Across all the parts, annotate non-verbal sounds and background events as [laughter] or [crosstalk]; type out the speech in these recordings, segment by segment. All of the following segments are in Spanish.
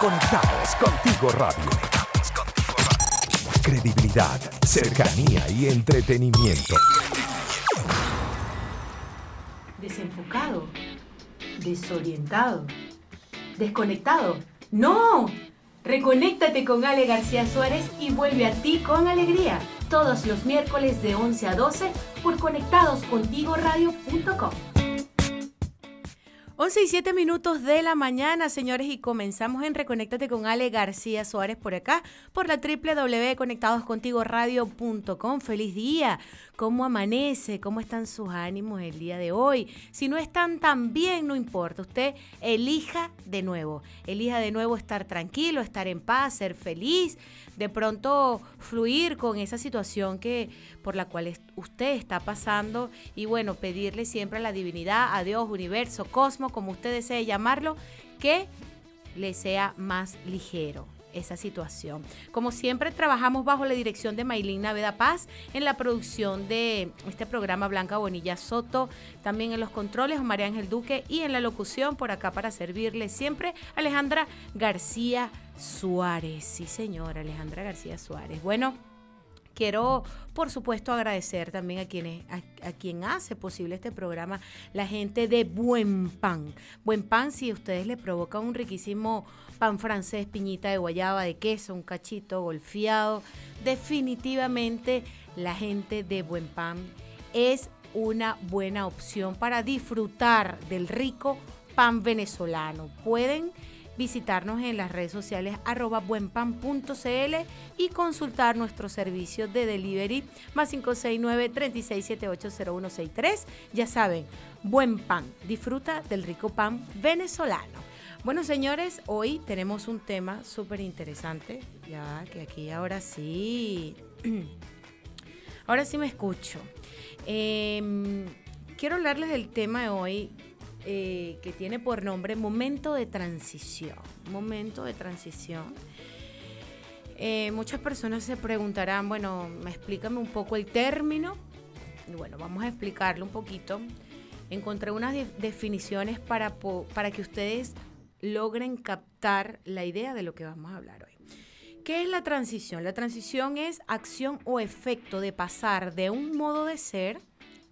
Conectados contigo radio. Credibilidad, cercanía y entretenimiento. Desenfocado, desorientado, desconectado. ¡No! Reconéctate con Ale García Suárez y vuelve a ti con alegría. Todos los miércoles de 11 a 12 por conectadoscontigoradio.com. 11 y 7 minutos de la mañana, señores, y comenzamos en Reconéctate con Ale García Suárez por acá, por la www.conectadoscontigoradio.com. Feliz día. ¿Cómo amanece? ¿Cómo están sus ánimos el día de hoy? Si no están tan bien, no importa. Usted elija de nuevo. Elija de nuevo estar tranquilo, estar en paz, ser feliz, de pronto fluir con esa situación que por la cual usted está pasando y bueno, pedirle siempre a la divinidad, a Dios, universo, cosmos, como usted desee llamarlo, que le sea más ligero esa situación. Como siempre, trabajamos bajo la dirección de Maylin Naveda Paz en la producción de este programa Blanca Bonilla Soto, también en los controles María Ángel Duque y en la locución por acá para servirle siempre Alejandra García Suárez. Sí, señora, Alejandra García Suárez. Bueno. Quiero, por supuesto, agradecer también a, quienes, a, quien hace posible este programa, la gente de Buen Pan. Buen Pan, si a ustedes les provoca un riquísimo pan francés, piñita de guayaba, de queso, un cachito golfeado, definitivamente la gente de Buen Pan es una buena opción para disfrutar del rico pan venezolano. Pueden visitarnos en las redes sociales arroba buenpan.cl y consultar nuestros servicios de delivery más 569-36780163. Ya saben, buen pan, disfruta del rico pan venezolano. Bueno, señores, hoy tenemos un tema súper interesante. Ya que aquí ahora sí. [clears throat] Ahora sí me escucho. Em, quiero hablarles del tema de hoy eh, que tiene por nombre Momento de Transición. Momento de Transición. Eh, muchas personas se preguntarán, bueno, explícame un poco el término. bueno, vamos a explicarlo un poquito. Encontré unas definiciones para, para que ustedes logren captar la idea de lo que vamos a hablar hoy. ¿Qué es la transición? La transición es acción o efecto de pasar de un modo de ser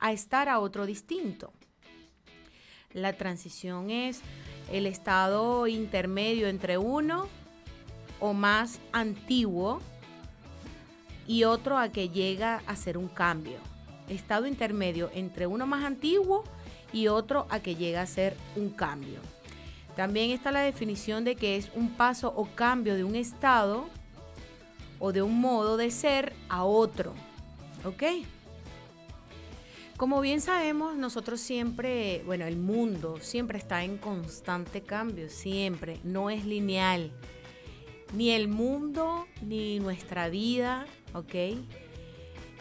a estar a otro distinto. La transición es el estado intermedio entre uno o más antiguo y otro a que llega a ser un cambio. Estado intermedio entre uno más antiguo y otro a que llega a ser un cambio. También está la definición de que es un paso o cambio de un estado o de un modo de ser a otro. ¿Ok? Como bien sabemos, nosotros siempre, bueno, el mundo siempre está en constante cambio, siempre, no es lineal. Ni el mundo, ni nuestra vida, ¿ok?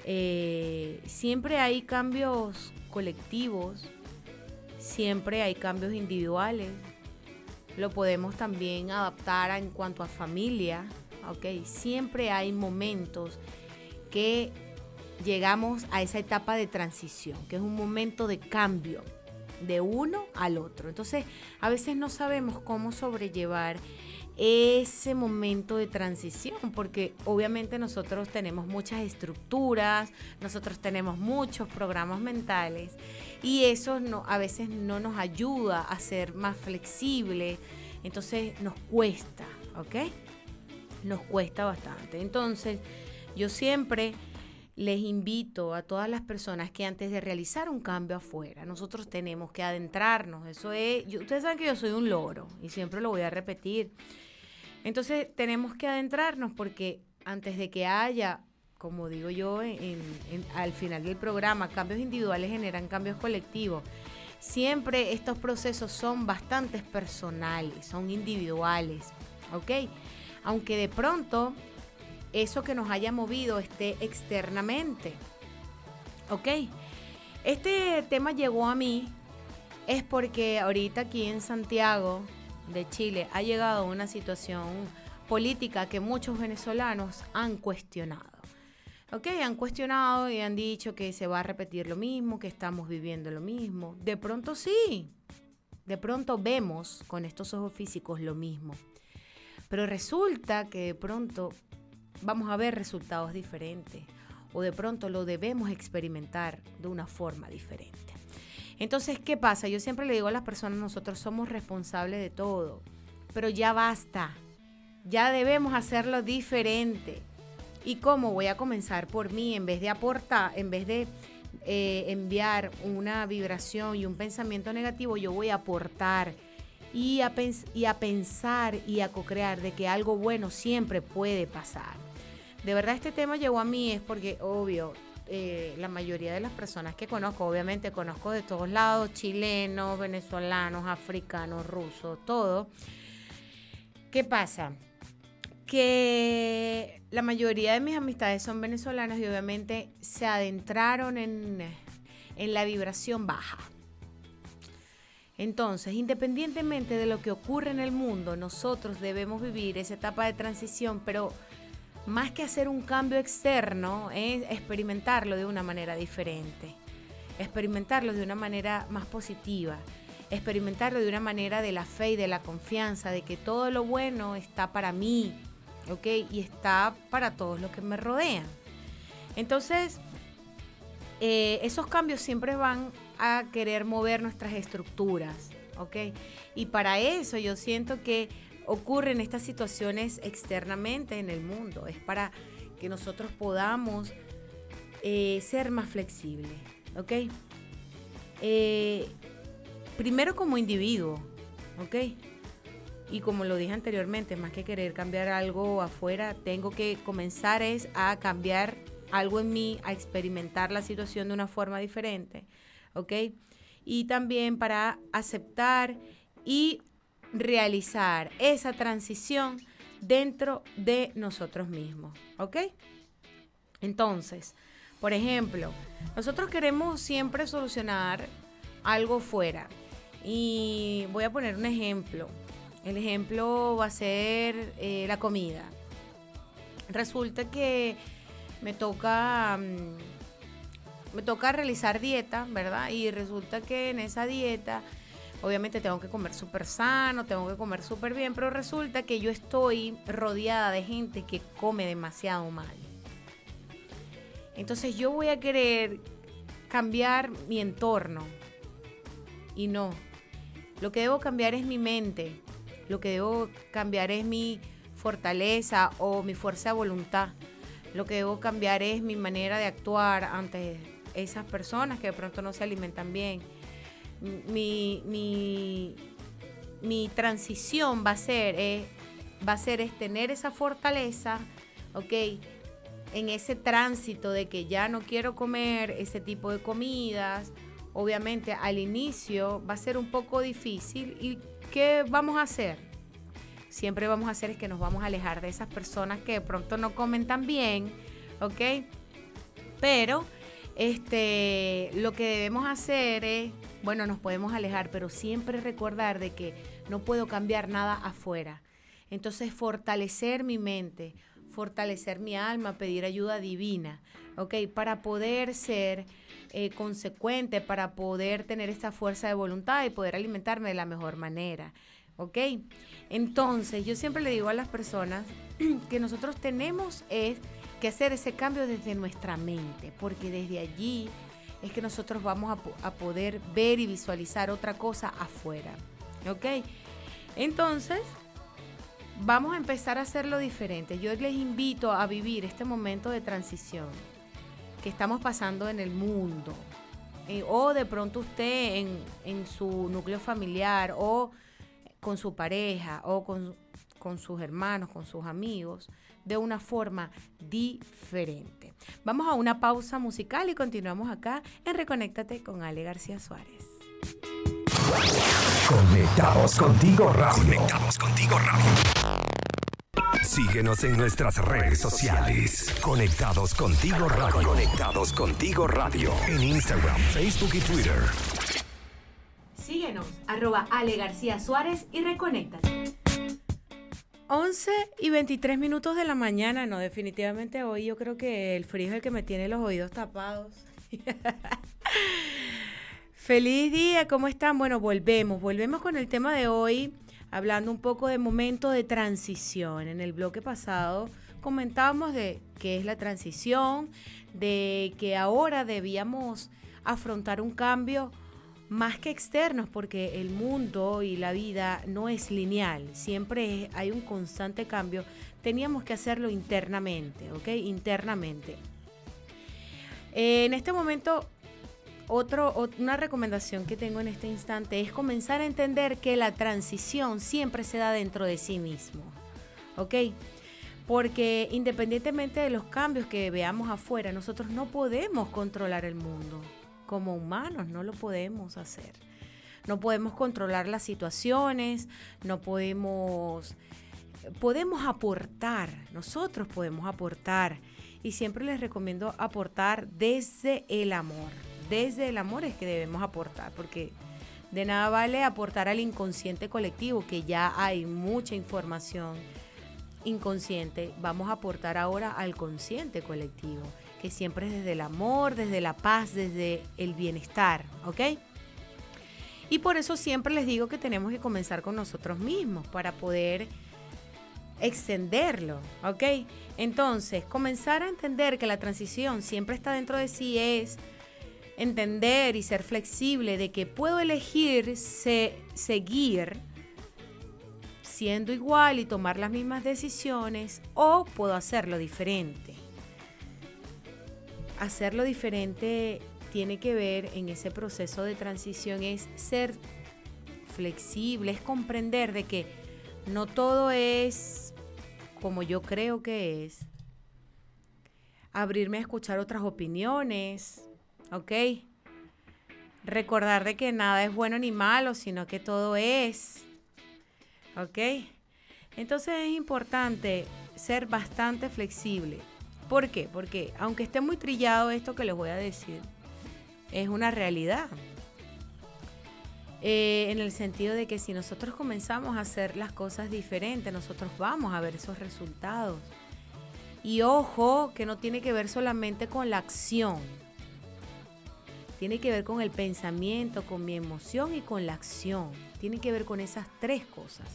Eh, siempre hay cambios colectivos, siempre hay cambios individuales. Lo podemos también adaptar en cuanto a familia, ¿ok? Siempre hay momentos que llegamos a esa etapa de transición, que es un momento de cambio de uno al otro. Entonces, a veces no sabemos cómo sobrellevar ese momento de transición, porque obviamente nosotros tenemos muchas estructuras, nosotros tenemos muchos programas mentales y eso no, a veces no nos ayuda a ser más flexibles, entonces nos cuesta, ¿ok? Nos cuesta bastante. Entonces, yo siempre les invito a todas las personas que antes de realizar un cambio afuera, nosotros tenemos que adentrarnos. Eso es, ustedes saben que yo soy un loro y siempre lo voy a repetir. Entonces tenemos que adentrarnos porque antes de que haya, como digo yo al final del programa, cambios individuales generan cambios colectivos. Siempre estos procesos son bastante personales, son individuales, ¿ok? Aunque de pronto eso que nos haya movido esté externamente. ¿Ok? Este tema llegó a mí es porque ahorita aquí en Santiago de Chile ha llegado una situación política que muchos venezolanos han cuestionado. ¿Ok? Han cuestionado y han dicho que se va a repetir lo mismo, que estamos viviendo lo mismo. De pronto sí. De pronto vemos con estos ojos físicos lo mismo. Pero resulta que de pronto vamos a ver resultados diferentes o de pronto lo debemos experimentar de una forma diferente. Entonces, ¿qué pasa? Yo siempre le digo a las personas, nosotros somos responsables de todo, pero ya basta, ya debemos hacerlo diferente. ¿Y cómo? Voy a comenzar por mí, en vez de aportar, en vez de eh, enviar una vibración y un pensamiento negativo, yo voy a aportar y a, y a pensar y a co-crear de que algo bueno siempre puede pasar. De verdad este tema llegó a mí es porque, obvio, eh, la mayoría de las personas que conozco, obviamente conozco de todos lados, chilenos, venezolanos, africanos, rusos, todo. ¿Qué pasa? Que la mayoría de mis amistades son venezolanas y obviamente se adentraron en, en la vibración baja. Entonces, independientemente de lo que ocurre en el mundo, nosotros debemos vivir esa etapa de transición, pero más que hacer un cambio externo, es experimentarlo de una manera diferente, experimentarlo de una manera más positiva, experimentarlo de una manera de la fe y de la confianza, de que todo lo bueno está para mí, ¿ok? Y está para todos los que me rodean. Entonces, eh, esos cambios siempre van a querer mover nuestras estructuras, ¿ok? Y para eso yo siento que ocurren estas situaciones externamente en el mundo. Es para que nosotros podamos eh, ser más flexibles, ¿ok? Eh, primero como individuo, ¿ok? Y como lo dije anteriormente, más que querer cambiar algo afuera, tengo que comenzar es a cambiar algo en mí, a experimentar la situación de una forma diferente, ¿ok? Y también para aceptar y realizar esa transición dentro de nosotros mismos, ¿ok? Entonces, por ejemplo, nosotros queremos siempre solucionar algo fuera. Y voy a poner un ejemplo. El ejemplo va a ser eh, la comida. Resulta que me toca, mm, me toca realizar dieta, ¿verdad? Y resulta que en esa dieta Obviamente tengo que comer súper sano, tengo que comer súper bien, pero resulta que yo estoy rodeada de gente que come demasiado mal. Entonces yo voy a querer cambiar mi entorno. Y no. Lo que debo cambiar es mi mente. Lo que debo cambiar es mi fortaleza o mi fuerza de voluntad. Lo que debo cambiar es mi manera de actuar ante esas personas que de pronto no se alimentan bien mi, mi, transición va a ser, eh, va a ser es tener esa fortaleza, ¿ok? En ese tránsito de que ya no quiero comer ese tipo de comidas, obviamente al inicio va a ser un poco difícil. ¿Y qué vamos a hacer? Siempre vamos a hacer es que nos vamos a alejar de esas personas que de pronto no comen tan bien, ¿ok? Pero este, lo que debemos hacer es bueno, nos podemos alejar, pero siempre recordar de que no puedo cambiar nada afuera. Entonces, fortalecer mi mente, fortalecer mi alma, pedir ayuda divina, ¿ok? Para poder ser eh, consecuente, para poder tener esta fuerza de voluntad y poder alimentarme de la mejor manera, ¿ok? Entonces, yo siempre le digo a las personas [clears throat] que nosotros tenemos es que hacer ese cambio desde nuestra mente, porque desde allí es que nosotros vamos a, poder ver y visualizar otra cosa afuera. ¿Ok? Entonces, vamos a empezar a hacerlo diferente. Yo les invito a vivir este momento de transición que estamos pasando en el mundo. Eh, o de pronto usted en, en, su núcleo familiar o con su pareja o con, con sus hermanos, con sus amigos, de una forma diferente. Vamos a una pausa musical y continuamos acá en Reconéctate con Ale García Suárez. Conectados contigo radio. Conectados contigo radio. Síguenos en nuestras redes sociales. Conectados contigo radio. Conectados contigo radio. En Instagram, Facebook y Twitter. Síguenos, arroba Ale García Suárez y reconéctate. 11 y 23 minutos de la mañana, no, definitivamente hoy yo creo que el frío es el que me tiene los oídos tapados. [laughs] Feliz día, ¿cómo están? Bueno, volvemos, volvemos con el tema de hoy. hablando un poco de momento de transición. En el bloque pasado comentábamos de qué es la transición, de que ahora debíamos afrontar un cambio más que externos, porque el mundo y la vida no es lineal, siempre hay un constante cambio, teníamos que hacerlo internamente, ¿ok? Internamente. En este momento, otro, una recomendación que tengo en este instante es comenzar a entender que la transición siempre se da dentro de sí mismo, ¿ok? Porque independientemente de los cambios que veamos afuera, nosotros no podemos controlar el mundo como humanos no lo podemos hacer. No podemos controlar las situaciones, no podemos... Podemos aportar, nosotros podemos aportar. Y siempre les recomiendo aportar desde el amor. Desde el amor es que debemos aportar, porque de nada vale aportar al inconsciente colectivo, que ya hay mucha información inconsciente. Vamos a aportar ahora al consciente colectivo siempre es desde el amor, desde la paz, desde el bienestar, ¿ok? Y por eso siempre les digo que tenemos que comenzar con nosotros mismos para poder extenderlo, ¿ok? Entonces, comenzar a entender que la transición siempre está dentro de sí es entender y ser flexible de que puedo elegir seguir siendo igual y tomar las mismas decisiones o puedo hacerlo diferente hacerlo diferente tiene que ver en ese proceso de transición es ser flexible, es comprender de que no todo es como yo creo que es. Abrirme a escuchar otras opiniones, ¿ok? Recordar de que nada es bueno ni malo, sino que todo es, ¿ok? Entonces es importante ser bastante flexible. ¿Por qué? Porque aunque esté muy trillado esto que les voy a decir, es una realidad. Eh, en el sentido de que si nosotros comenzamos a hacer las cosas diferentes, nosotros vamos a ver esos resultados. Y ojo, que no tiene que ver solamente con la acción. Tiene que ver con el pensamiento, con mi emoción y con la acción. Tiene que ver con esas tres cosas.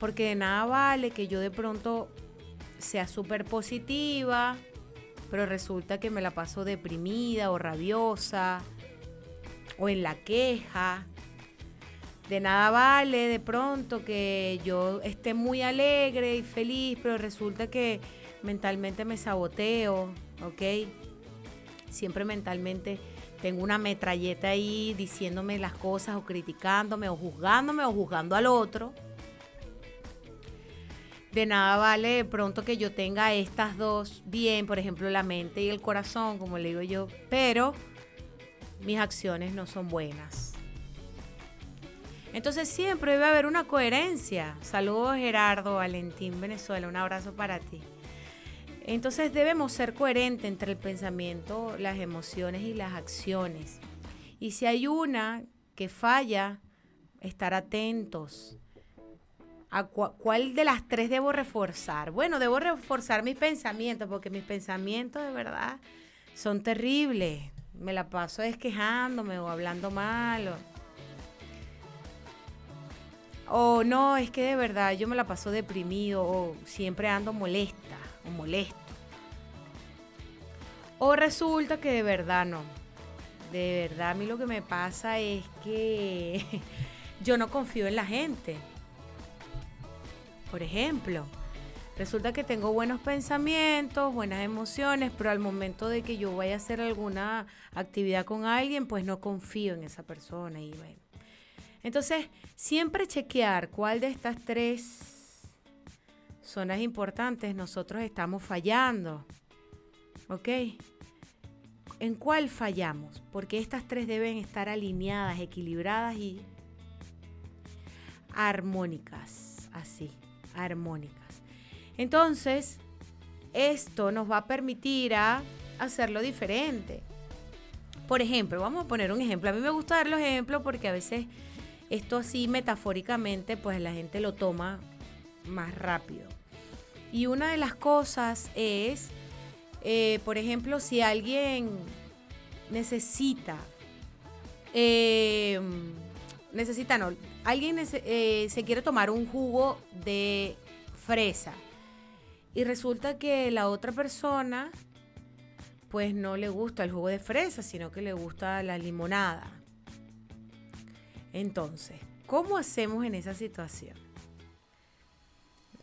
Porque de nada vale que yo de pronto sea súper positiva, pero resulta que me la paso deprimida o rabiosa o en la queja. De nada vale de pronto que yo esté muy alegre y feliz, pero resulta que mentalmente me saboteo, ¿ok? Siempre mentalmente tengo una metralleta ahí diciéndome las cosas o criticándome o juzgándome o juzgando al otro de nada vale de pronto que yo tenga estas dos bien, por ejemplo, la mente y el corazón, como le digo yo, pero mis acciones no son buenas. Entonces siempre debe haber una coherencia. Saludos Gerardo, Valentín, Venezuela, un abrazo para ti. Entonces debemos ser coherentes entre el pensamiento, las emociones y las acciones. Y si hay una que falla, estar atentos cuál de las tres debo reforzar? Bueno, debo reforzar mis pensamientos, porque mis pensamientos de verdad son terribles. Me la paso desquejándome o hablando mal. O, no, es que de verdad yo me la paso deprimido o siempre ando molesta o molesto. O resulta que de verdad no. De verdad a mí lo que me pasa es que [laughs] yo no confío en la gente. Por ejemplo, resulta que tengo buenos pensamientos, buenas emociones, pero al momento de que yo vaya a hacer alguna actividad con alguien, pues no confío en esa persona. Y Entonces, siempre chequear cuál de estas tres zonas importantes nosotros estamos fallando. ¿Ok? ¿En cuál fallamos? Porque estas tres deben estar alineadas, equilibradas y armónicas. Así armónicas. Entonces, esto nos va a permitir a hacerlo diferente. Por ejemplo, vamos a poner un ejemplo. A mí me gusta dar los ejemplos porque a veces esto así metafóricamente, pues la gente lo toma más rápido. Y una de las cosas es, eh, por ejemplo, si alguien necesita, eh, necesita, no, alguien eh, se quiere tomar un jugo de fresa y resulta que la otra persona pues no le gusta el jugo de fresa, sino que le gusta la limonada. Entonces, ¿cómo hacemos en esa situación?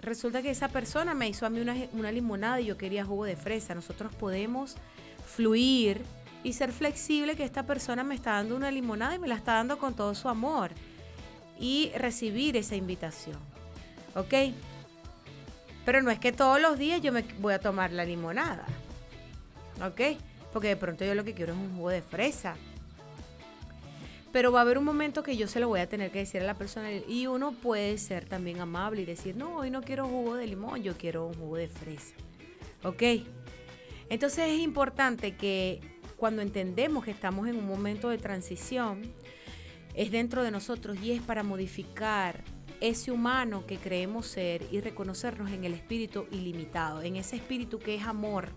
Resulta que esa persona me hizo a mí una, una limonada y yo quería jugo de fresa. Nosotros podemos fluir y ser flexible que esta persona me está dando una limonada y me la está dando con todo su amor y recibir esa invitación. ¿Ok? Pero no es que todos los días yo me voy a tomar la limonada. ¿Ok? Porque de pronto yo lo que quiero es un jugo de fresa. Pero va a haber un momento que yo se lo voy a tener que decir a la persona y uno puede ser también amable y decir, no, hoy no quiero jugo de limón, yo quiero un jugo de fresa. ¿Ok? Entonces es importante que cuando entendemos que estamos en un momento de transición, es dentro de nosotros y es para modificar ese humano que creemos ser y reconocernos en el espíritu ilimitado, en ese espíritu que es amor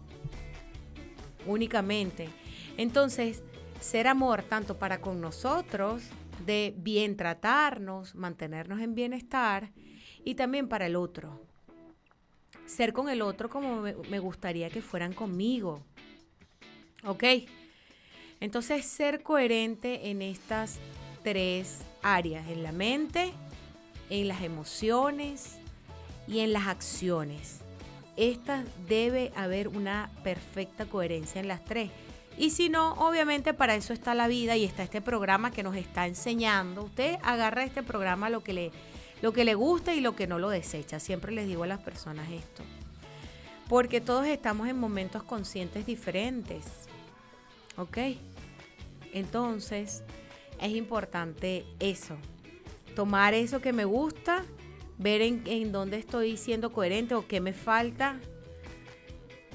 únicamente. Entonces, ser amor tanto para con nosotros, de bien tratarnos, mantenernos en bienestar, y también para el otro. Ser con el otro como me, gustaría que fueran conmigo. ¿Ok? Entonces, ser coherente en estas tres áreas, en la mente, en las emociones y en las acciones. Esta debe haber una perfecta coherencia en las tres. Y si no, obviamente para eso está la vida y está este programa que nos está enseñando. Usted agarra este programa lo que le, lo que le gusta y lo que no lo desecha. Siempre les digo a las personas esto. Porque todos estamos en momentos conscientes diferentes. ¿Ok? Entonces, es importante eso, tomar eso que me gusta, ver en, dónde estoy siendo coherente o qué me falta.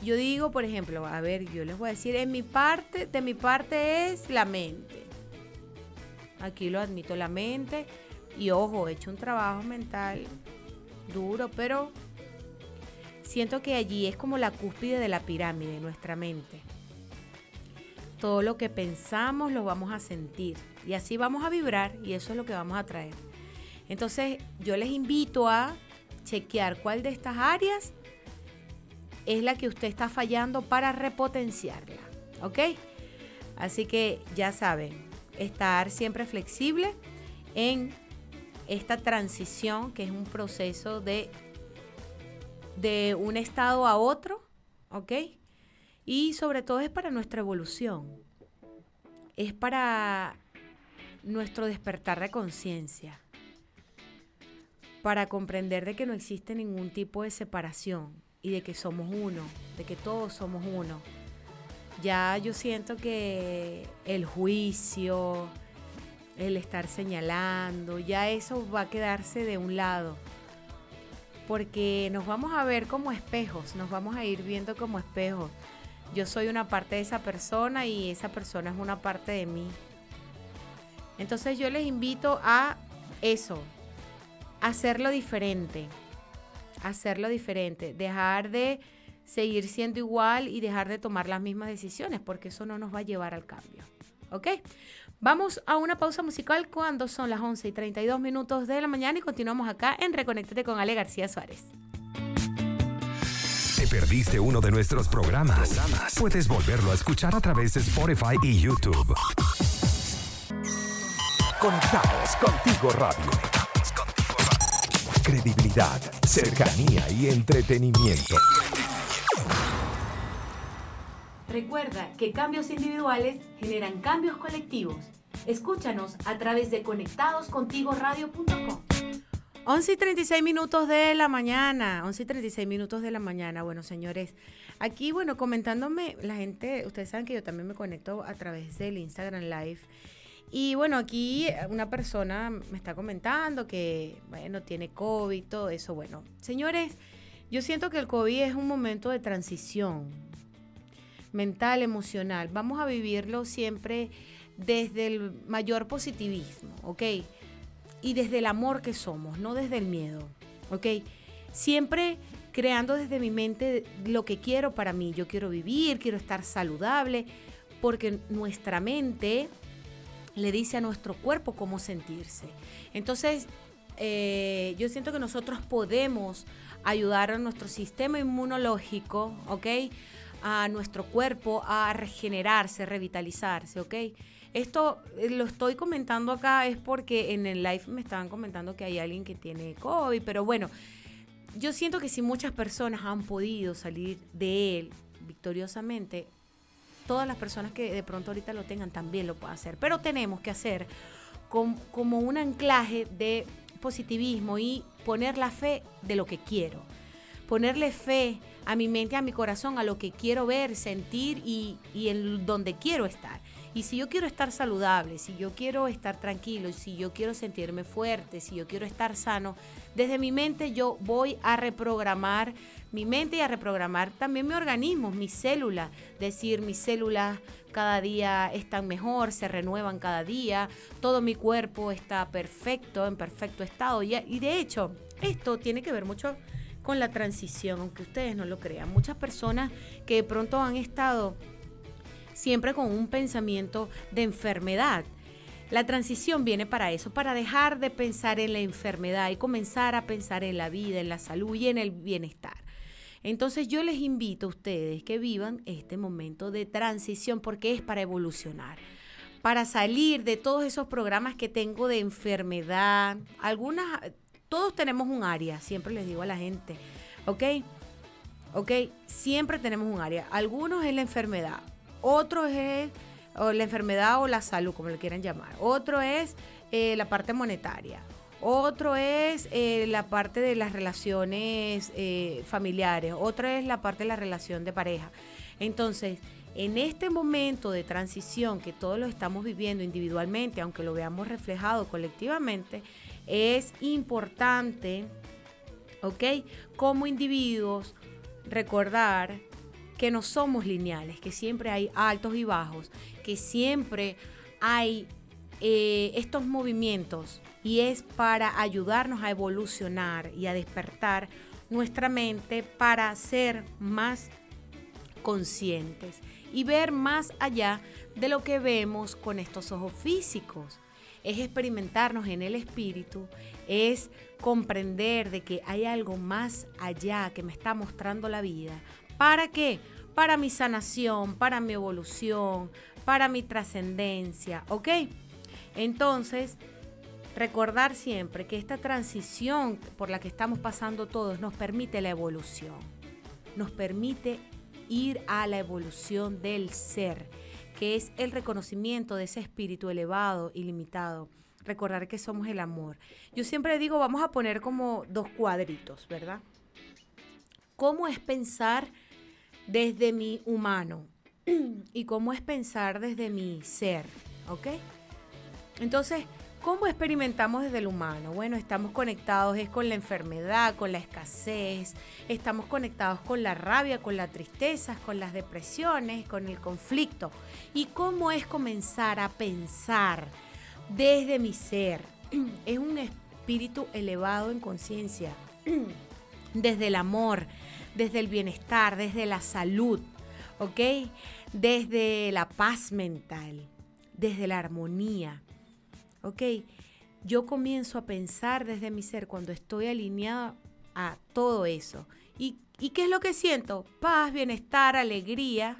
Yo digo, por ejemplo, a ver, yo les voy a decir, en mi parte, de mi parte es la mente. Aquí lo admito, la mente. Y ojo, he hecho un trabajo mental duro, pero siento que allí es como la cúspide de la pirámide, nuestra mente. Todo lo que pensamos lo vamos a sentir y así vamos a vibrar y eso es lo que vamos a traer. Entonces yo les invito a chequear cuál de estas áreas es la que usted está fallando para repotenciarla. ¿Ok? Así que ya saben, estar siempre flexible en esta transición que es un proceso de, de un estado a otro. ¿Ok? Y sobre todo es para nuestra evolución. Es para nuestro despertar de conciencia para comprender de que no existe ningún tipo de separación y de que somos uno, de que todos somos uno. Ya yo siento que el juicio, el estar señalando, ya eso va a quedarse de un lado. Porque nos vamos a ver como espejos, nos vamos a ir viendo como espejos. Yo soy una parte de esa persona y esa persona es una parte de mí. Entonces yo les invito a eso, hacerlo diferente, hacerlo diferente, dejar de seguir siendo igual y dejar de tomar las mismas decisiones, porque eso no nos va a llevar al cambio. ¿Ok? Vamos a una pausa musical cuando son las 11 y 32 minutos de la mañana y continuamos acá en Reconectate con Ale García Suárez. ¿Te perdiste uno de nuestros programas? Puedes volverlo a escuchar a través de Spotify y YouTube. Conectados contigo radio credibilidad, cercanía y entretenimiento. Recuerda que cambios individuales generan cambios colectivos. Escúchanos a través de conectadoscontigoradio.com. 11 y 36 minutos de la mañana, 11 y 36 minutos de la mañana. Bueno, señores, aquí, bueno, comentándome, la gente, ustedes saben que yo también me conecto a través del Instagram Live y bueno, aquí una persona me está comentando que, bueno, tiene COVID, todo eso. Bueno, señores, yo siento que el COVID es un momento de transición mental, emocional. Vamos a vivirlo siempre desde el mayor positivismo, ¿ok? Y desde el amor que somos, no desde el miedo, ¿ok? Siempre creando desde mi mente lo que quiero para mí. Yo quiero vivir, quiero estar saludable, porque nuestra mente le dice a nuestro cuerpo cómo sentirse. Entonces, eh, yo siento que nosotros podemos ayudar a nuestro sistema inmunológico, ¿ok? A nuestro cuerpo a regenerarse, revitalizarse, ¿ok? Esto eh, lo estoy comentando acá es porque en el live me estaban comentando que hay alguien que tiene COVID, pero bueno, yo siento que si muchas personas han podido salir de él victoriosamente, todas las personas que de pronto ahorita lo tengan también lo pueden hacer. Pero tenemos que hacer como un anclaje de positivismo y poner la fe de lo que quiero. Ponerle fe a mi mente, a mi corazón, a lo que quiero ver, sentir y, y en donde quiero estar. Y si yo quiero estar saludable, si yo quiero estar tranquilo, si yo quiero sentirme fuerte, si yo quiero estar sano, desde mi mente yo voy a reprogramar mi mente y a reprogramar también mi organismo, mis células. Decir, mis células cada día están mejor, se renuevan cada día, todo mi cuerpo está perfecto, en perfecto estado. Y, y de hecho, esto tiene que ver mucho con la transición, aunque ustedes no lo crean. Muchas personas que de pronto han estado siempre con un pensamiento de enfermedad. La transición viene para eso, para dejar de pensar en la enfermedad y comenzar a pensar en la vida, en la salud y en el bienestar. Entonces yo les invito a ustedes que vivan este momento de transición porque es para evolucionar, para salir de todos esos programas que tengo de enfermedad. Algunas, todos tenemos un área, siempre les digo a la gente, ¿ok? ¿Ok? Siempre tenemos un área. Algunos es la enfermedad, otro es la enfermedad o la salud, como le quieran llamar. Otro es eh, la parte monetaria. Otro es eh, la parte de las relaciones eh, familiares. Otra es la parte de la relación de pareja. Entonces, en este momento de transición que todos lo estamos viviendo individualmente, aunque lo veamos reflejado colectivamente, es importante, ¿ok? Como individuos, recordar que no somos lineales, que siempre hay altos y bajos, que siempre hay eh, estos movimientos y es para ayudarnos a evolucionar y a despertar nuestra mente para ser más conscientes y ver más allá de lo que vemos con estos ojos físicos. Es experimentarnos en el espíritu, es comprender de que hay algo más allá que me está mostrando la vida, ¿Para qué? Para mi sanación, para mi evolución, para mi trascendencia, ¿ok? Entonces, recordar siempre que esta transición por la que estamos pasando todos nos permite la evolución, nos permite ir a la evolución del ser, que es el reconocimiento de ese espíritu elevado, ilimitado. Recordar que somos el amor. Yo siempre digo, vamos a poner como dos cuadritos, ¿verdad? ¿Cómo es pensar desde mi humano [clears throat] y cómo es pensar desde mi ser, ¿ok? Entonces, ¿cómo experimentamos desde el humano? Bueno, estamos conectados es con la enfermedad, con la escasez, estamos conectados con la rabia, con la tristeza, con las depresiones, con el conflicto. ¿Y cómo es comenzar a pensar desde mi ser? [clears throat] Es un espíritu elevado en conciencia, [clears throat] desde el amor, desde el bienestar, desde la salud, ¿ok? Desde la paz mental, desde la armonía, ¿ok? Yo comienzo a pensar desde mi ser cuando estoy alineada a todo eso. ¿Y, ¿Y qué es lo que siento? Paz, bienestar, alegría.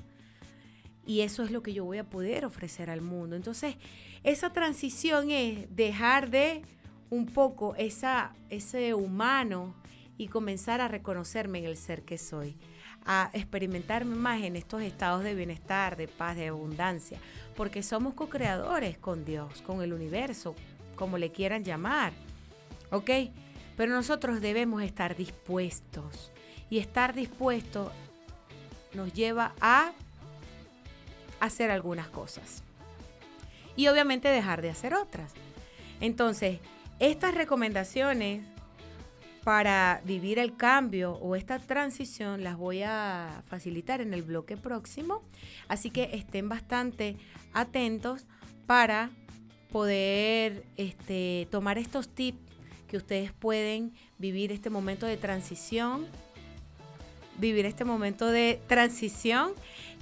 Y eso es lo que yo voy a poder ofrecer al mundo. Entonces, esa transición es dejar de un poco esa, ese humano y comenzar a reconocerme en el ser que soy, a experimentarme más en estos estados de bienestar, de paz, de abundancia, porque somos co-creadores con Dios, con el universo, como le quieran llamar, ¿ok? Pero nosotros debemos estar dispuestos y estar dispuesto nos lleva a hacer algunas cosas y obviamente dejar de hacer otras. Entonces, estas recomendaciones para vivir el cambio o esta transición las voy a facilitar en el bloque próximo. Así que estén bastante atentos para poder este, tomar estos tips que ustedes pueden vivir este momento de transición vivir este momento de transición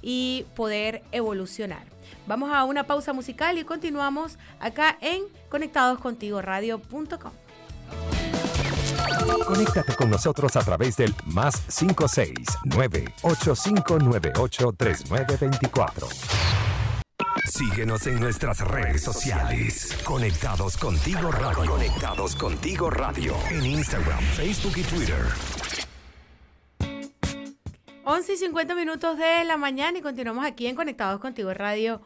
y poder evolucionar. Vamos a una pausa musical y continuamos acá en conectadoscontigoradio.com. Conéctate con nosotros a través del más 569 8598 3924. Síguenos en nuestras redes sociales. Conectados contigo radio. Conectados contigo radio. En Instagram, Facebook y Twitter. 11 y 50 minutos de la mañana y continuamos aquí en Conectados contigo radio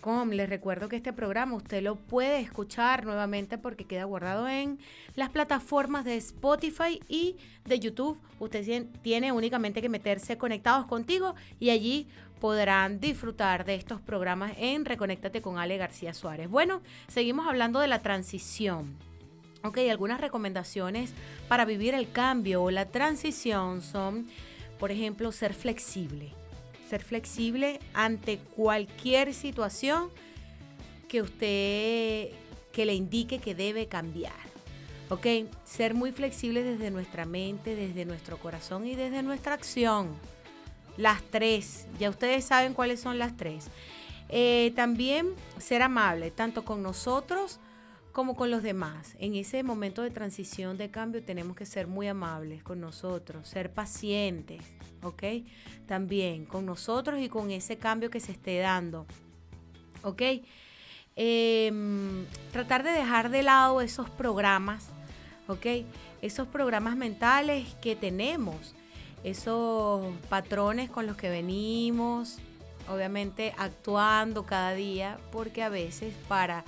Com. Les recuerdo que este programa usted lo puede escuchar nuevamente porque queda guardado en las plataformas de Spotify y de YouTube. Usted tiene únicamente que meterse conectados contigo y allí podrán disfrutar de estos programas en Reconéctate con Ale García Suárez. Bueno, seguimos hablando de la transición. Ok, algunas recomendaciones para vivir el cambio o la transición son, por ejemplo, ser flexible ser flexible ante cualquier situación que usted que le indique que debe cambiar. ¿Ok? Ser muy flexible desde nuestra mente, desde nuestro corazón y desde nuestra acción. Las tres. Ya ustedes saben cuáles son las tres. Eh, también ser amable, tanto con nosotros como con los demás. En ese momento de transición, de cambio, tenemos que ser muy amables con nosotros, ser pacientes, ¿ok? También con nosotros y con ese cambio que se esté dando, ¿ok? Em, tratar de dejar de lado esos programas, ¿ok? Esos programas mentales que tenemos, esos patrones con los que venimos, obviamente actuando cada día, porque a veces para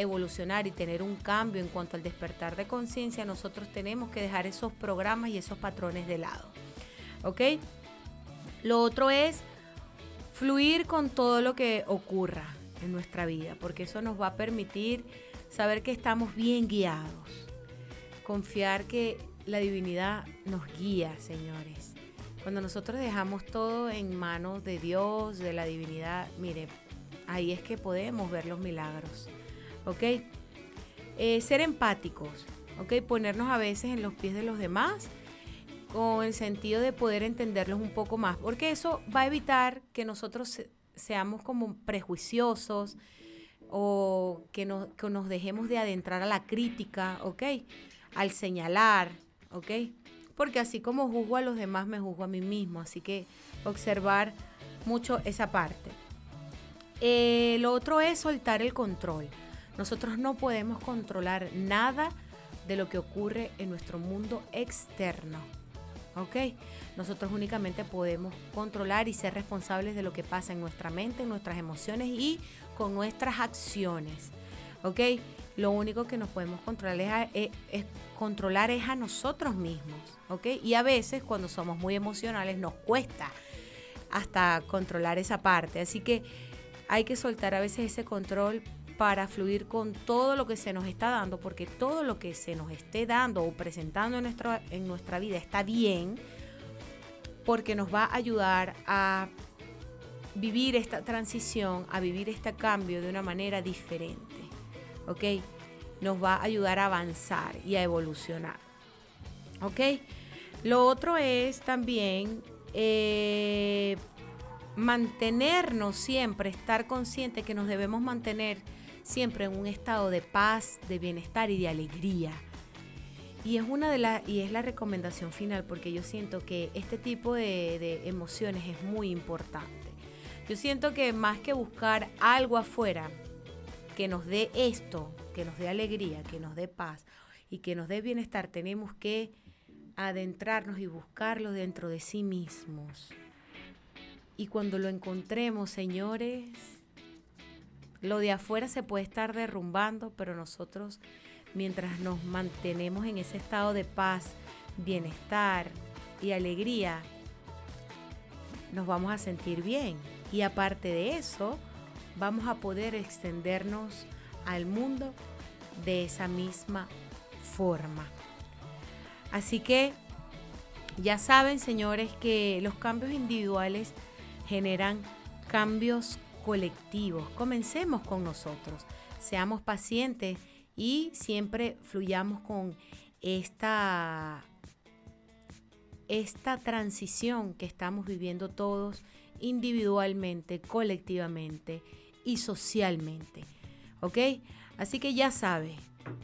evolucionar y tener un cambio en cuanto al despertar de conciencia, nosotros tenemos que dejar esos programas y esos patrones de lado. ¿Ok? Lo otro es fluir con todo lo que ocurra en nuestra vida, porque eso nos va a permitir saber que estamos bien guiados. Confiar que la divinidad nos guía, señores. Cuando nosotros dejamos todo en manos de Dios, de la divinidad, mire, ahí es que podemos ver los milagros. ¿Ok? Eh, ser empáticos, ¿ok? Ponernos a veces en los pies de los demás con el sentido de poder entenderlos un poco más, porque eso va a evitar que nosotros seamos como prejuiciosos o que nos, que nos dejemos de adentrar a la crítica, ¿ok? Al señalar, ¿ok? Porque así como juzgo a los demás, me juzgo a mí mismo, así que observar mucho esa parte. Eh, lo otro es soltar el control. Nosotros no podemos controlar nada de lo que ocurre en nuestro mundo externo. ¿Ok? Nosotros únicamente podemos controlar y ser responsables de lo que pasa en nuestra mente, en nuestras emociones y con nuestras acciones. ¿Ok? Lo único que nos podemos controlar es, es, controlar es a nosotros mismos. ¿Ok? Y a veces cuando somos muy emocionales nos cuesta hasta controlar esa parte. Así que hay que soltar a veces ese control para fluir con todo lo que se nos está dando, porque todo lo que se nos esté dando o presentando en nuestra, en nuestra vida está bien, porque nos va a ayudar a vivir esta transición, a vivir este cambio de una manera diferente. ¿Ok? Nos va a ayudar a avanzar y a evolucionar. ¿Ok? Lo otro es también eh, mantenernos siempre, estar consciente que nos debemos mantener siempre en un estado de paz, de bienestar y de alegría. Y es una de las y es la recomendación final porque yo siento que este tipo de, de emociones es muy importante. Yo siento que más que buscar algo afuera que nos dé esto, que nos dé alegría, que nos dé paz y que nos dé bienestar, tenemos que adentrarnos y buscarlo dentro de sí mismos. Y cuando lo encontremos, señores, lo de afuera se puede estar derrumbando, pero nosotros, mientras nos mantenemos en ese estado de paz, bienestar y alegría, nos vamos a sentir bien. Y aparte de eso, vamos a poder extendernos al mundo de esa misma forma. Así que ya saben, señores, que los cambios individuales generan cambios colectivos. Comencemos con nosotros, seamos pacientes y siempre fluyamos con esta, esta transición que estamos viviendo todos individualmente, colectivamente y socialmente. ¿Ok? Así que ya sabe,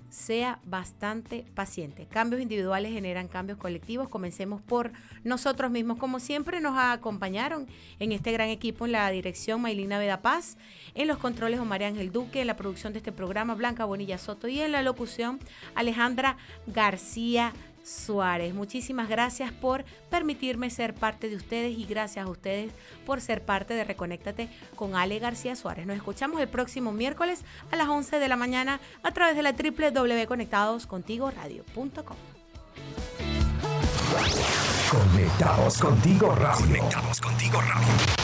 sea bastante paciente. Cambios individuales generan cambios colectivos. Comencemos por nosotros mismos. Como siempre nos acompañaron en este gran equipo en la dirección Maylina Veda Paz, en los controles Omar Ángel Duque, en la producción de este programa Blanca Bonilla Soto y en la locución Alejandra García Suárez. Muchísimas gracias por permitirme ser parte de ustedes y gracias a ustedes por ser parte de Reconéctate con Ale García Suárez. Nos escuchamos el próximo miércoles a las 11 de la mañana a través de la www.conectadoscontigoradio.com. Conectados contigo radio. Conectados contigo radio.